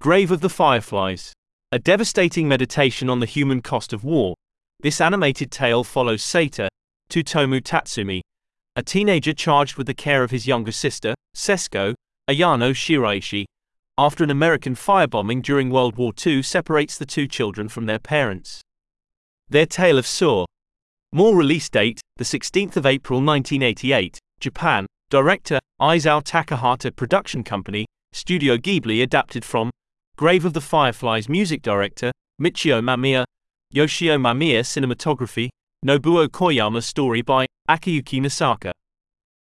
Grave of the Fireflies. A devastating meditation on the human cost of war. This animated tale follows Seita, Tsutomu Tatsumi, a teenager charged with the care of his younger sister, Setsuko, Ayano Shiraishi, after an American firebombing during World War II separates the two children from their parents. Their Tale of Saw. More release date, the 16th of April 1988, Japan, director, Isao Takahata Production Company, Studio Ghibli adapted from Grave of the Fireflies music director, Michio Mamiya, Yoshio Mamiya cinematography, Nobuo Koyama story by Akiyuki Nosaka.